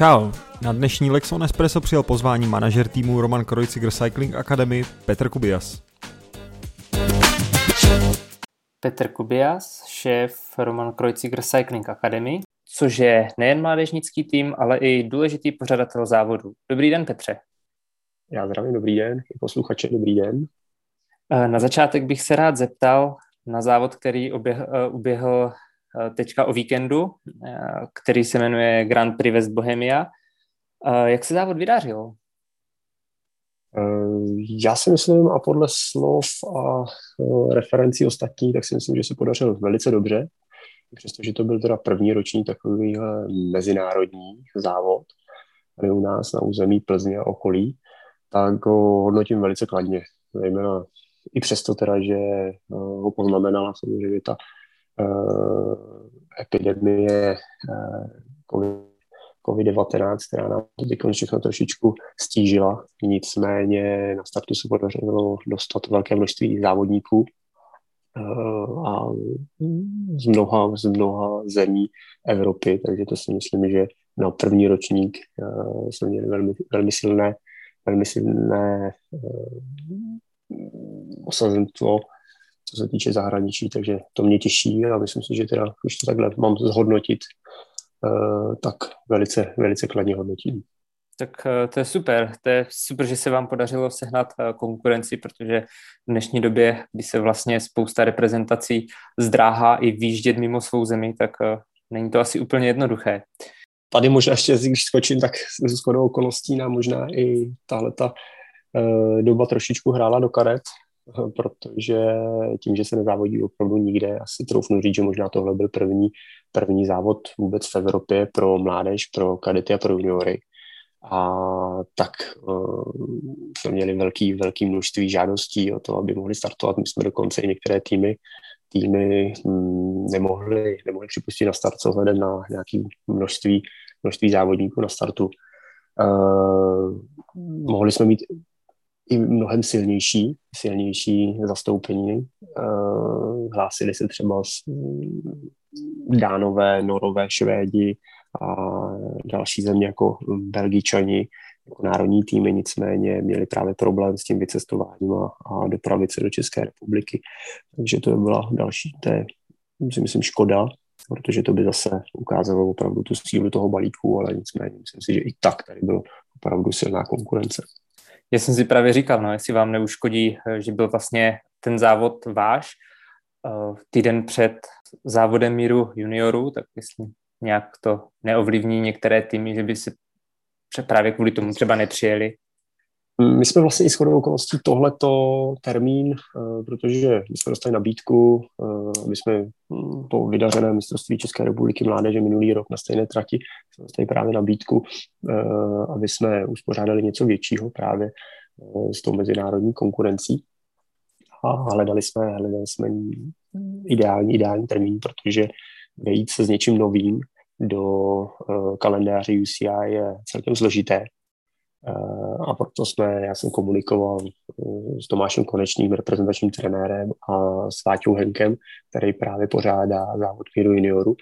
Čau, na dnešní Lexon Espresso přijel pozvání manažer týmu Roman Krojcig Cycling Academy Petr Kubias. Petr Kubias, šéf Roman Krojcig Cycling Academy, což je nejen mládežnický tým, ale i důležitý pořadatel závodu. Dobrý den, Petře. Já zdravím, dobrý den, i posluchače, dobrý den. Eh, na začátek bych se rád zeptal na závod, který oběhl, eh, uběhl teďka o víkendu, který se jmenuje Grand Prix West Bohemia. Jak se závod vydařil? Já si myslím, a podle slov a referencí ostatních, tak si myslím, že se podařil velice dobře. Přestože to byl teda první roční takový mezinárodní závod tady u nás na území Plzně a okolí, tak ho hodnotím velice kladně. Zejména i přesto teda, že eh, ho poznamenala samozřejmě ta epidemie uh, COVID-19, která nám to všechno trošičku stížila. Nicméně na startu se podařilo dostat velké množství závodníků uh, a z mnoha, z mnoha zemí Evropy, takže to si myslím, že na první ročník jsme měli velmi, velmi silné, velmi silné osazenstvo, co se týče zahraničí, takže to mě těší a myslím si, že teda, když to takhle mám zhodnotit, uh, tak velice, velice kladně hodnotím. Tak uh, to je super. To je super, že se vám podařilo sehnat uh, konkurenci, protože v dnešní době, kdy se vlastně spousta reprezentací zdráhá i výjíždět mimo svou zemi, tak není to asi úplně jednoduché. Tady možná ještě, když skočím, tak s shodou okolností nám možná i tahle ta doba trošičku hrála do karet, protože tím, že se nezávodí opravdu nikde, asi troufnu říct, že možná tohle byl první, první závod vůbec v Evropě pro mládež, pro kadety a pro juniory. A tak uh, jsme měli velký, velký množství žádostí o to, aby mohli startovat. My jsme dokonce i některé týmy, týmy hm, nemohli, nemohli připustit na start s ohledem na nějaké množství, množství závodníků na startu. Uh, mohli jsme mít i mnohem silnější, silnější zastoupení. Eh, hlásili se třeba Dánové, Norové, Švédi a další země jako Belgičani, jako národní týmy, nicméně měli právě problém s tím vycestováním a, a dopravit se do České republiky. Takže to byla další, to je, si myslím, škoda, protože to by zase ukázalo opravdu tu sílu toho balíku, ale nicméně myslím si, že i tak tady byl opravdu silná konkurence. Já jsem si právě říkal, no, jestli vám neuškodí, eh, že byl vlastně ten závod váš uh, týden před závodem míru juniorů, tak jestli nějak to neovlivní některé týmy, že by se právě kvůli tomu třeba nepřijeli. My jsme vlastně i shodou okolností tohleto termín, uh, protože my jsme dostali nabídku, uh, aby jsme hm, to vydařené mistrovství České republiky mládeže minulý rok na stejné trati, jsme dostali právě nabídku, uh, aby jsme uspořádali něco většího právě s tou mezinárodní konkurencí. A hledali jsme, hledali jsme ideální, ideální termín, protože vejít se s něčím novým do kalendáře UCI je celkem složité Eh, a proto jsme, já jsem komunikoval eh, s Tomášem Konečným, reprezentačním trenérem a s Váťou Henkem, který právě pořádá závod míru junioru.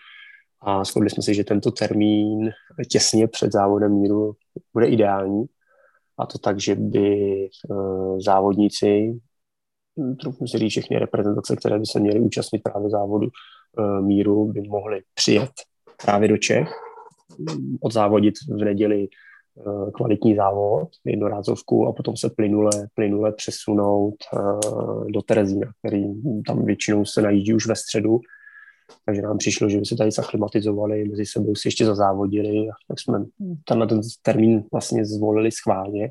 A shodli jsme si, že tento termín těsně před závodem míru bude ideální. A to tak, že by eh, závodníci, trochu si říct všechny reprezentace, které by se měly účastnit právě závodu míru, by mohly přijet právě do Čech, odzávodit v neděli Eh, kvalitní závod, jednorázovku a potom se plynule, plynule přesunout eh, do Terezína, který tam většinou se najíždí už ve středu, takže nám přišlo, že by se tady zaklimatizovali, mezi sebou si ještě zazávodili tak jsme tenhle ten termín vlastně zvolili schválně.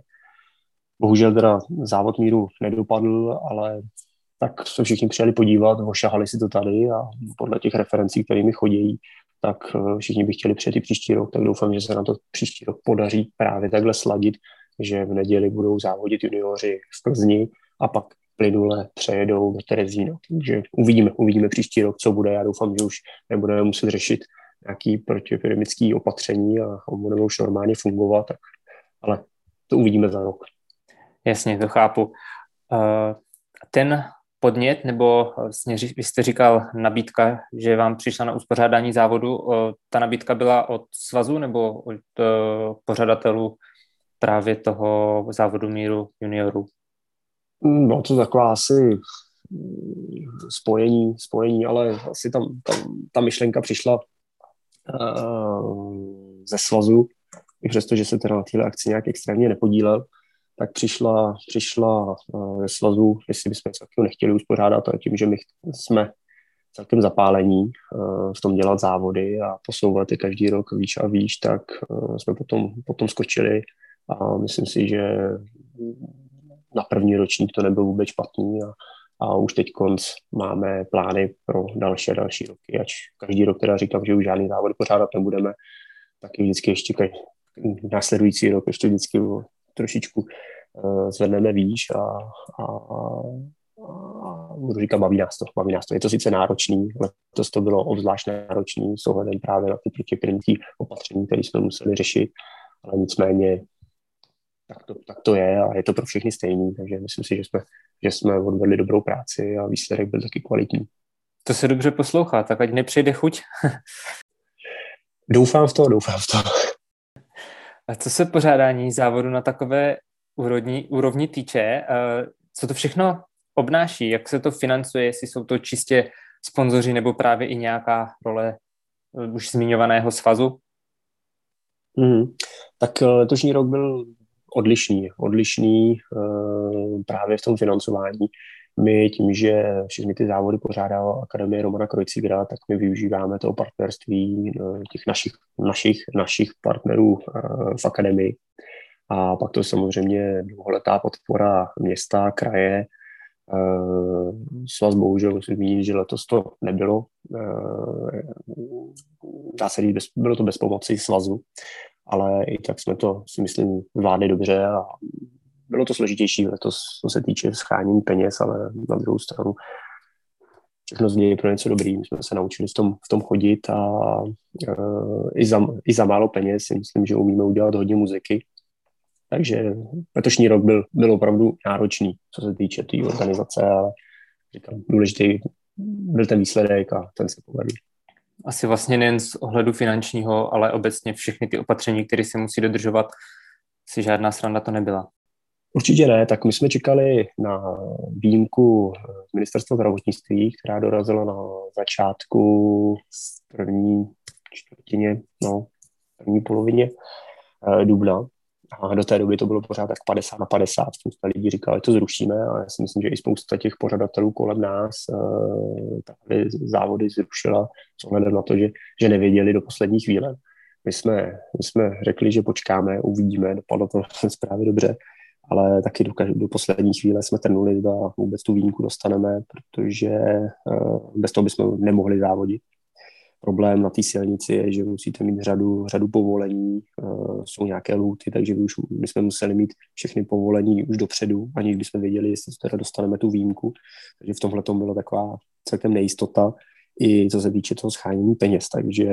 Bohužel teda závod míru nedopadl, ale tak se všichni přijeli podívat, ošahali si to tady a podle těch referencí, kterými chodí, tak eh, všichni by chtěli přijet i příští rok, tak doufám, že se nám to příští rok podaří právě takhle sladit, že v neděli budou závodit junioři v Plzni a pak plynule přejedou do Terezína. Takže uvidíme, uvidíme příští rok, co bude. Já doufám, že už nebudeme muset řešit nějaký protiepidemický opatření a budeme už normálně fungovat, tak, ale to uvidíme za rok. Jasně, to chápu. Uh, ten podnět, nebo vlastně, vy jste říkal nabídka, že vám přišla na uspořádání závodu. Ta nabídka byla od svazu nebo od pořadatelů právě toho závodu míru juniorů? No to taková asi spojení, spojení, ale asi tam, tam ta myšlenka přišla uh, ze svazu, i přesto, že se teda na této akci nějak extrémně nepodílel, tak přišla, přišla uh, ze svazu, jestli bychom něco nechtěli uspořádat, a tím, že my jsme celkem zapálení uh, v tom dělat závody a posouvat je každý rok výš a výš, tak uh, jsme potom, potom skočili a myslím si, že na první ročník to nebyl vůbec špatný a, a už teď konc máme plány pro další a další roky, ač každý rok teda říkám, že už žádný závod pořádat nebudeme, tak i vždycky ještě kaj, následující rok ještě vždycky trošičku uh, zvedneme výš a, a, a budu říkat, baví nás to, baví nás to. Je to sice náročný, letos to bylo obzvlášť náročný s ohledem právě na ty protikrynití opatření, které jsme museli řešit, ale nicméně tak to, tak to je a je to pro všechny stejný, takže myslím si, že jsme, že jsme odvedli dobrou práci a výsledek byl taky kvalitní. To se dobře poslouchá, tak ať nepřijde chuť. doufám v to, doufám v to. A co se pořádání závodu na takové úrovni, úrovni týče, eh, co to všechno obnáší, jak se to financuje, jestli jsou to čistě sponzoři nebo právě i nějaká role eh, už zmiňovaného svazu? Mm, tak eh, letošní rok byl odlišný, odlišný právě v tom financování. My tím, že všechny ty závody pořádá Akademie Romana Krojcigra, tak my využíváme toho partnerství uh, těch našich, našich, našich partnerů uh, v Akademii. A pak to samozřejmě dlouholetá podpora města, kraje, Svaz bohužel musím zmínit, že letos to nebylo. Dá se říct, bylo to bez pomoci svazu, ale i tak jsme to, si myslím, vládli dobře a bylo to složitější letos, co se týče schánění peněz, ale na druhou stranu všechno z pro něco dobrý. My jsme se naučili v tom, v tom chodit a uh, i, za, i za málo peněz si myslím, že umíme udělat hodně muziky. Takže letošní rok byl, byl opravdu náročný, co se týče té tý organizace, ale říkám, důležitý byl ten výsledek a ten se povedl asi vlastně nejen z ohledu finančního, ale obecně všechny ty opatření, které se musí dodržovat, si žádná sranda to nebyla. Určitě ne, tak my jsme čekali na výjimku z ministerstva zdravotnictví, která dorazila na začátku první čtvrtině, no, první polovině eh, dubna. A do té doby to bylo pořád tak 50 na 50. Spousta lidí říkali, že to zrušíme a já si myslím, že i spousta těch pořadatelů kolem nás uh, právě závody zrušila s ohledem na to, že, že nevěděli do poslední chvíle. My jsme, my jsme řekli, že počkáme, uvidíme, dopadlo to zprávy dobře, ale taky do, do poslední chvíle jsme trnuli, zda vůbec tu výjimku dostaneme, protože uh, bez toho bychom nemohli závodit problém na té silnici je, že musíte mít řadu, řadu povolení, uh, jsou nějaké lůty, takže my, už, my jsme museli mít všechny povolení už dopředu, aniž bychom věděli, jestli teda dostaneme tu výjimku. Takže v tomhle tom byla taková celkem nejistota, i co se týče toho schánění peněz, takže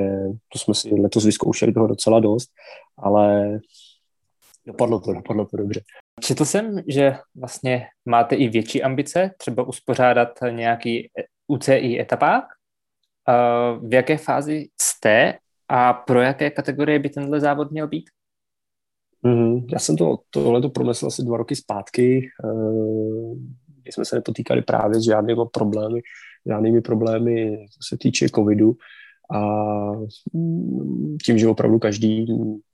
to jsme si letos vyzkoušeli toho docela dost, ale dopadlo to, dopadlo to dobře. Četl jsem, že vlastně máte i větší ambice, třeba uspořádat nějaký UCI etapák, v jaké fázi jste a pro jaké kategorie by tenhle závod měl být? Mm, já jsem to, tohle to promyslel asi dva roky zpátky, kdy jsme se nepotýkali právě s žádnými problémy, žádnými problémy, co se týče covidu a tím, že opravdu každý,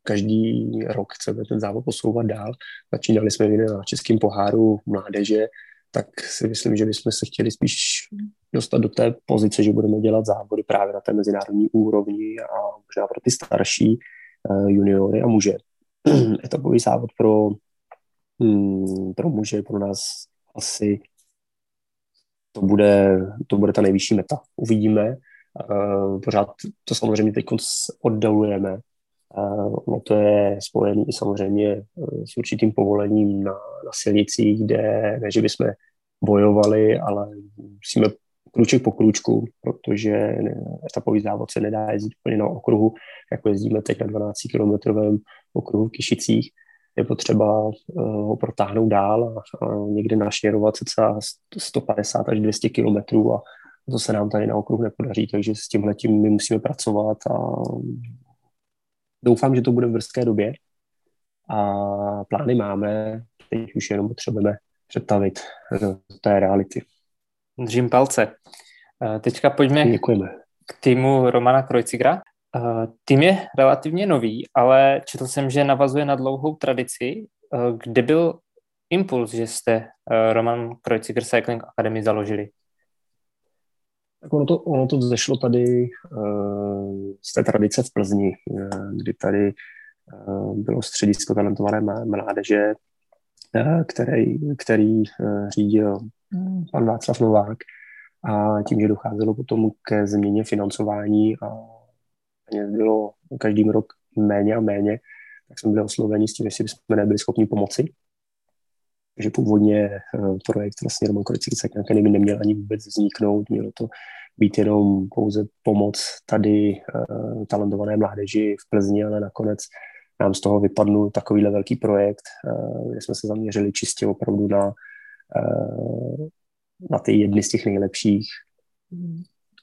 každý rok chceme ten závod posouvat dál. Začínali jsme na českém poháru mládeže, tak si myslím, že bychom se chtěli spíš dostat do té pozice, že budeme dělat závody právě na té mezinárodní úrovni a možná pro ty starší uh, juniory a muže. Etapový závod pro, um, pro muže pro nás asi to bude, to bude ta nejvyšší meta. Uvidíme. Uh, pořád to samozřejmě teď oddalujeme. No to je spojené samozřejmě s určitým povolením na, na silnicích, kde ne, že bychom bojovali, ale musíme kruček po kručku, protože etapový závod se nedá jezdit úplně na okruhu, jako jezdíme teď na 12-kilometrovém okruhu v Kišicích. je potřeba ho protáhnout dál a, někde našněrovat cca 150 až 200 kilometrů a to se nám tady na okruh nepodaří, takže s tímhle tím my musíme pracovat a doufám, že to bude v brzké době a plány máme, teď už jenom potřebujeme přetavit do té reality. Držím palce. Teďka pojďme Děkujeme. k týmu Romana Krojcigra. Tým je relativně nový, ale četl jsem, že navazuje na dlouhou tradici. Kde byl impuls, že jste Roman Krojciger Cycling Academy založili? Tak ono to, ono to zešlo tady uh, z té tradice v Plzni, uh, kdy tady uh, bylo středisko talentované mládeže, uh, který, který uh, řídil pan Václav Novák a tím, že docházelo potom ke změně financování a bylo každým rok méně a méně, tak jsme byli osloveni s tím, jestli jsme nebyli schopni pomoci. Takže původně projekt vlastně Roman Koriciky Academy neměl ani vůbec vzniknout, mělo to být jenom pouze pomoc tady uh, talentované mládeži v Plzni, ale nakonec nám z toho vypadnul takovýhle velký projekt, uh, kde jsme se zaměřili čistě opravdu na, na ty jedny z těch nejlepších.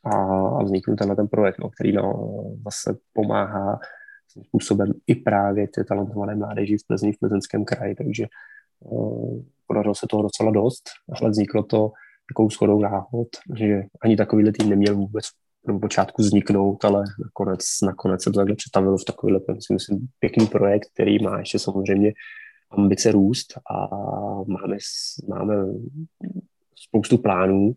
A, a vzniknul tenhle ten projekt, no, který no, zase pomáhá způsobem i právě ty talentované mládeži v Plzni, v Plzeňském kraji, takže podařilo se toho docela dost, ale vzniklo to takovou shodou náhod, že ani takovýhle tým neměl vůbec na počátku vzniknout, ale nakonec, nakonec se to takhle přetavilo v takovýhle, si myslím, pěkný projekt, který má ještě samozřejmě ambice růst a máme, máme spoustu plánů.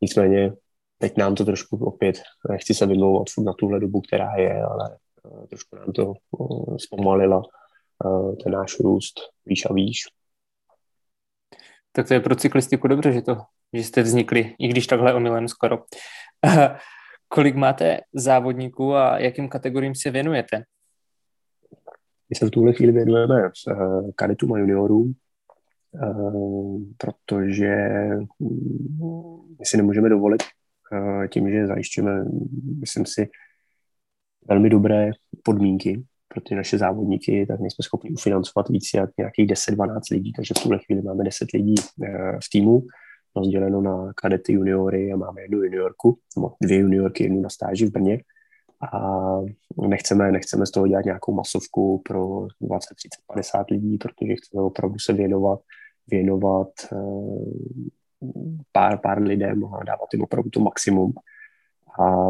Nicméně teď nám to trošku opět, nechci se vymlouvat na tuhle dobu, která je, ale eh, trošku nám to eh, zpomalila eh, ten náš růst výš a výš. Tak to je pro cyklistiku dobře, že, to, že jste vznikli, i když takhle omylem skoro. Kolik máte závodníků a jakým kategoriím se věnujete? My se v tuhle chvíli věnujeme uh, kadetům a juniorům, uh, protože mm, my si nemůžeme dovolit tím, že zajišťujeme, myslím si, velmi dobré podmínky pro ty naše závodníky, tak nejsme schopni ufinancovat víc jak nějakých 10-12 lidí, takže v tuhle chvíli máme 10 lidí eh, v týmu, rozděleno na kadety, juniory a máme jednu juniorku, nebo dvě juniorky, jednu na stáži v Brně a nechceme, nechceme z toho dělat nějakou masovku pro 20, 30, 50 lidí, protože chceme opravdu se věnovat, věnovat eh, pár, pár lidem a dávat jim opravdu to maximum. A,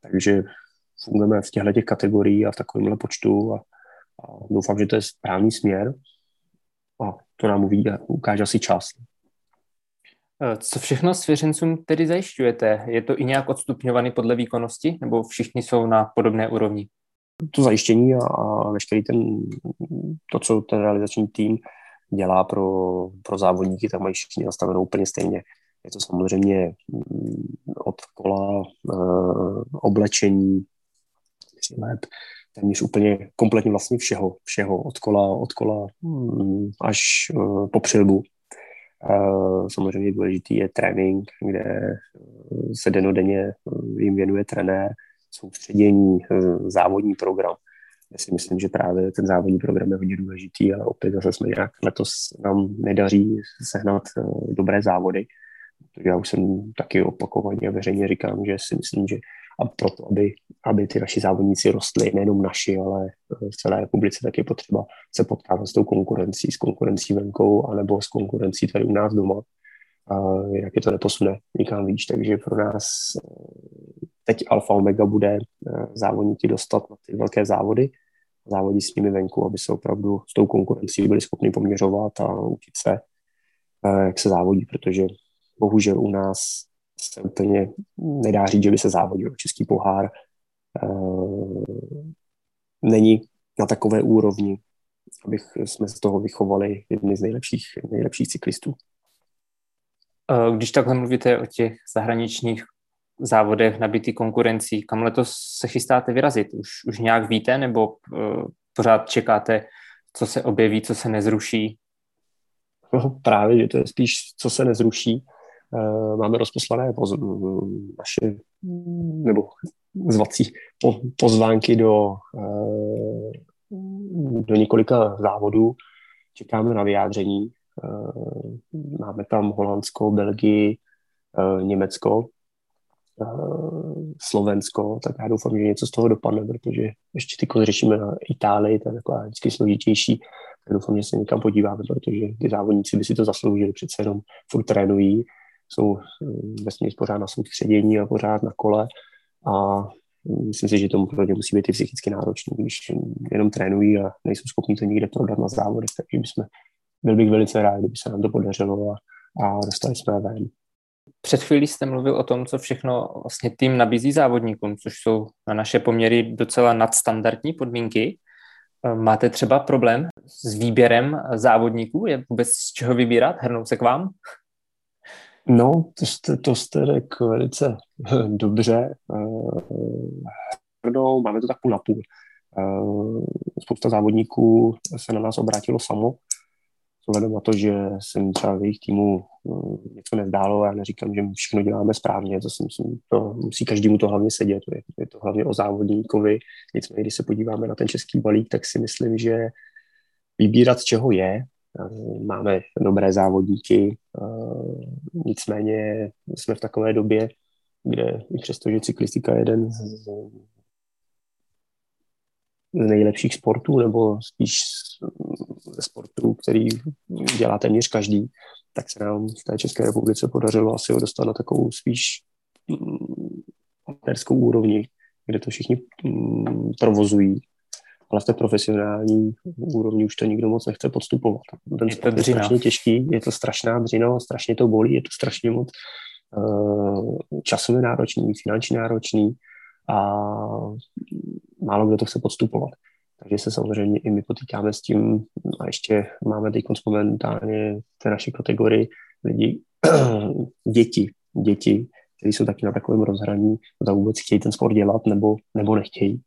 takže fungujeme v těchto těch kategoriích a v takovémhle počtu a, a doufám, že to je správný směr a to nám uvidí, ukáže asi čas. Eh, co všechno svěřencům tedy zajišťujete? Je to i nějak odstupňovaný podle výkonnosti, nebo všichni jsou na podobné úrovni? To zajištění a, a veškerý ten, to, co ten realizační tým dělá pro, pro závodníky, tak mají všichni nastavenou úplně stejně. Je to samozřejmě mm, od kola, e, oblečení, let, téměř úplně kompletně vlastně všeho, všeho, od kola, od kola mm, až uh, po přilbu. Uh, samozřejmě důležitý je trénink, kde eh, se denodenně jim věnuje trenér, soustředění, závodní program. Já si myslím, že právě ten závodní program je hodně důležitý, ale opět zase jsme nějak letos nám nedaří sehnat dobré závody. Já už jsem taky opakovaně veřejně říkám, že si myslím, že a proto, aby, aby ty naši závodníci rostly, nejenom naši, ale v celé republice, tak je potřeba se potkávat s tou konkurencí, s konkurencí venkou, anebo s konkurencí tady u nás doma. A jak je to neposune nikam víc. Takže pro nás eh, teď Alfa Omega bude eh, závodníky dostat na ty velké závody, závodí s nimi venku, aby se opravdu s tou konkurencí byli schopni poměřovat a učit se, eh, jak se závodí, protože bohužel u nás se úplně nedá říct, že by se závodil. Český pohár uh, není na takové úrovni, abych jsme z toho vychovali jedny z nejlepších, nejlepších cyklistů. Eh, když takhle mluvíte o těch zahraničních závodech nabitý konkurencí, kam letos se chystáte vyrazit? Už, už nějak víte, nebo uh, pořád čekáte, co se objeví, co se nezruší? No, právě, že to je spíš, co se nezruší. Eh, máme rozposlané poz, naše nebo zvací po, pozvánky do, eh, do několika závodů, čekáme na vyjádření. Máme tam Holandsko, Belgii, Německo, Slovensko, tak já doufám, že něco z toho dopadne, protože ještě ty řešíme na Itálii, to je taková vždycky složitější, tak doufám, že se někam podíváme, protože ty závodníci by si to zasloužili, přece jenom furt trénují, jsou vlastně pořád na soustředění a pořád na kole a myslím si, že tomu pro ně musí být i psychicky náročný, když jenom trénují a nejsou schopni to nikde prodat na závodech, takže bychom, byl bych velice rád, kdyby se nám to podařilo a, a dostali jsme ven. Před chvílí jste mluvil o tom, co všechno vlastně tým nabízí závodníkům, což jsou na naše poměry docela nadstandardní podmínky. Máte třeba problém s výběrem závodníků? Je vůbec z čeho vybírat? Hrnou se k vám? No, to jste, to jste řekl velice dobře. Hrnou, máme to tak půl půl. Spousta závodníků se na nás obrátilo samo, vzhledem na to, že jsem třeba v jejich týmu něco nezdálo, já neříkám, že všechno děláme správně, to, si myslím, to musí každému to hlavně sedět, je, je to hlavně o závodníkovi, nicméně, když se podíváme na ten český balík, tak si myslím, že vybírat z čeho je, máme dobré závodníky, nicméně jsme v takové době, kde i přesto, že cyklistika je jeden z, z nejlepších sportů, nebo spíš ze sportů, který dělá téměř každý, tak se nám v té České republice podařilo asi ho dostat na takovou spíš mm, amatérskou úrovni, kde to všichni mm, provozují, ale v té profesionální úrovni už to nikdo moc nechce podstupovat. Ten je to je strašně těžký, je to strašná dřina, strašně to bolí, je to strašně moc uh, časově náročný, finančně náročný a málo kdo to chce podstupovat. Takže se samozřejmě i my potýkáme s tím a ještě máme teď momentálně v té naší kategorii lidi, děti, děti, kteří jsou taky na takovém rozhraní, zda vůbec chtějí ten sport dělat nebo, nebo nechtějí.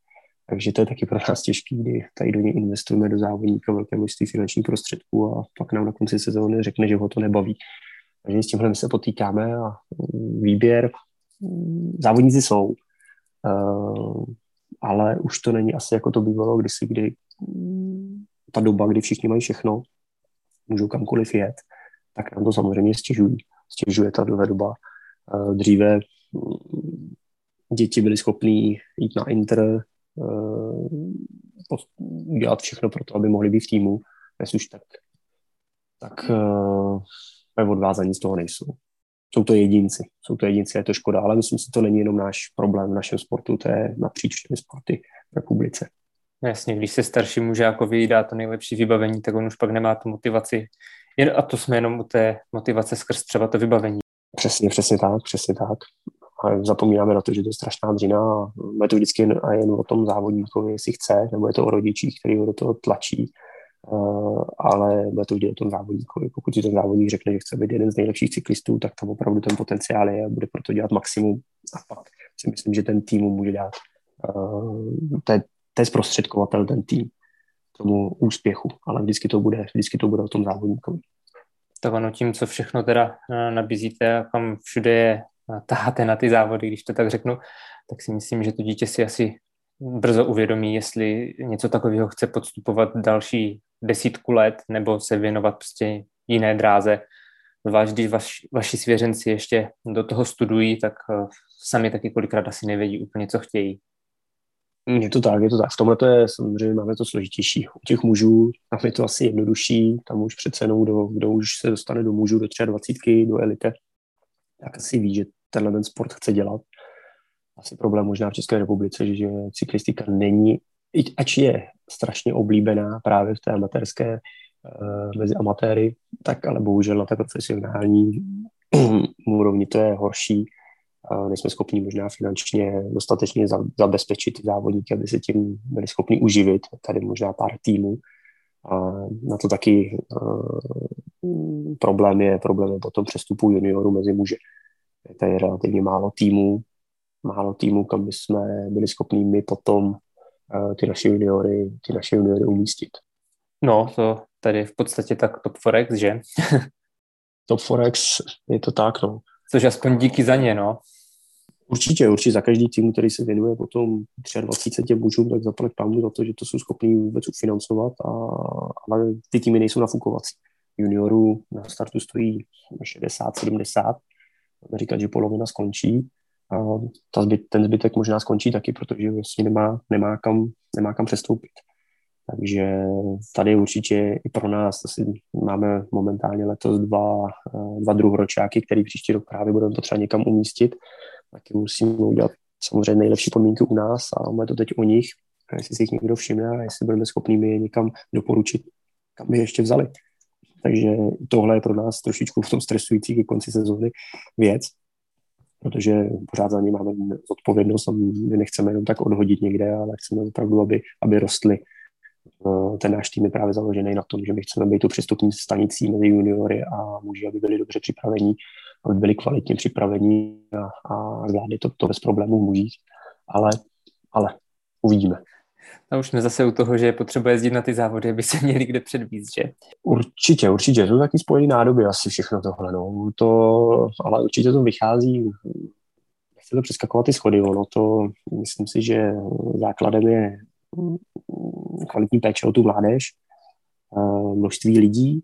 Takže to je taky pro nás těžký, kdy tady do něj investujeme do závodníka velké množství finančních prostředků a pak nám na konci sezóny řekne, že ho to nebaví. Takže s tímhle my se potýkáme a výběr závodníci jsou, uh, ale už to není asi jako to bývalo kdysi, kdy ta doba, kdy všichni mají všechno, můžou kamkoliv jet, tak nám to samozřejmě stěžují. Stěžuje ta doba. Uh, dříve děti byly schopné jít na inter, udělat všechno pro to, aby mohli být v týmu. Dnes už tak, tak uh, odvázaní z toho nejsou. Jsou to jedinci. Jsou to jedinci, je to škoda, ale myslím si, že to není jenom náš problém v našem sportu, to je napříč všemi sporty v republice. Jasně, když se starší mužákovi dá to nejlepší vybavení, tak on už pak nemá tu motivaci. Jen, a to jsme jenom u té motivace skrz třeba to vybavení. Přesně, přesně tak, přesně tak a zapomínáme na to, že to je strašná dřina a je to vždycky jen, a jen o tom závodníkovi, jestli chce, nebo je to o rodičích, který ho do toho tlačí, uh, ale bude to vždy o tom závodníkovi. Pokud si ten závodník řekne, že chce být jeden z nejlepších cyklistů, tak tam opravdu ten potenciál je a bude proto dělat maximum a pak si myslím, že ten tým mu může dát uh, to, je, to je zprostředkovatel ten tým tomu úspěchu, ale vždycky to bude, vždycky to bude o tom závodníkovi. Tak ono tím, co všechno teda eh, nabízíte a kam všude je taháte na ty závody, když to tak řeknu, tak si myslím, že to dítě si asi brzo uvědomí, jestli něco takového chce podstupovat další desítku let nebo se věnovat prostě jiné dráze. Zvlášť, když vaš, vaši svěřenci ještě do toho studují, tak eh, sami taky kolikrát asi nevědí úplně, co chtějí. Je to tak, je to tak. V tomhle to je samozřejmě máme to složitější. U těch mužů tam je to asi jednodušší, tam už přece jenom, kdo, kdo už se dostane do mužů do 23, do elite, tak asi ví, že tenhle ten sport chce dělat. Asi problém možná v České republice, že cyklistika není, ač je strašně oblíbená právě v té amatérské uh, mezi amatéry, tak ale bohužel na té profesionální úrovni to je horší. Nejsme schopni možná finančně dostatečně za, zabezpečit závodníky, aby se tím byli schopni uživit. Tady možná pár týmů. A na to taky uh, problém je problém je potom přestupu juniorů mezi muže. Je tady relativně málo týmů, málo týmů, kam by jsme byli schopni my potom uh, ty naše juniory, ty naše juniory umístit. No, to tady v podstatě tak Top Forex, že? Top Forex, je to tak, no. Což aspoň díky za ně, no. Určitě, určitě za každý tým, který se věnuje potom 23 těm mužům, tak zaplať pámu za to, že to jsou schopni vůbec ufinancovat, a, ale ty týmy nejsou nafukovací. Juniorů na startu stojí 60-70, říkat, že polovina skončí, a ta zbyt, ten zbytek možná skončí taky, protože vlastně nemá, nemá, kam, nemá kam přestoupit. Takže tady určitě i pro nás asi máme momentálně letos dva, dva druhoročáky, který příští rok právě budeme potřeba někam umístit. Taky musíme udělat samozřejmě nejlepší podmínky u nás a máme to teď o nich, jestli si jich někdo všimne a jestli budeme schopni je někam doporučit, kam by ještě vzali. Takže tohle je pro nás trošičku v tom stresující ke konci sezóny věc, protože pořád za ně máme zodpovědnost a my nechceme jenom tak odhodit někde, ale chceme opravdu, aby, aby rostly. Eh, ten náš tým je právě založený na tom, že my chceme být tu přestupní stanicí mezi juniory a muži, aby byli dobře připravení, aby byli kvalitně připravení a, a zvládli to, to bez problémů mužích. Ale, ale uvidíme. A už jsme zase u toho, že je potřeba jezdit na ty závody, aby se měli kde předvíct, že? Určitě, určitě. To taky spojený nádoby asi všechno tohle. No. To, ale určitě to vychází, nechci to přeskakovat ty schody, ono to, myslím si, že základem je kvalitní péče o tu mládež, množství lidí,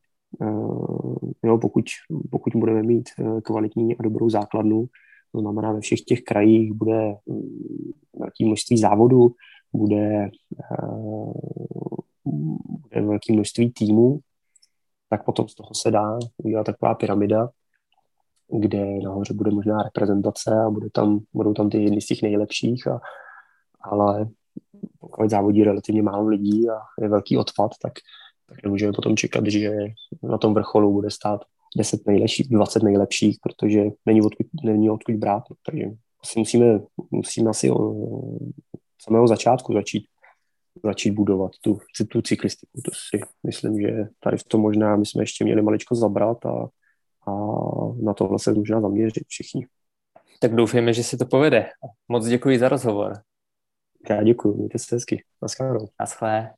jo, pokud, pokud budeme mít e, kvalitní a dobrou základnu, to znamená ve všech těch krajích bude velké množství závodů, bude, uh, bude velké množství týmů, tak potom z toho se dá udělat taková pyramida, kde nahoře bude možná reprezentace a bude tam, budou tam ty jedny z těch nejlepších, a, ale pokud závodí relativně málo lidí a je velký odpad, tak, tak nemůžeme potom čekat, že na tom vrcholu bude stát 10 nejlepších, 20 nejlepších, protože není odkud, není odkud brát. Takže asi musíme, musíme asi samého začátku začít, začít budovat tu, tu cyklistiku. To si myslím, že tady v tom možná my jsme ještě měli maličko zabrat a, a na tohle se možná zaměřit všichni. Tak doufejme, že se to povede. Moc děkuji za rozhovor. Já děkuji, mějte se hezky. Naschledanou. Naschle.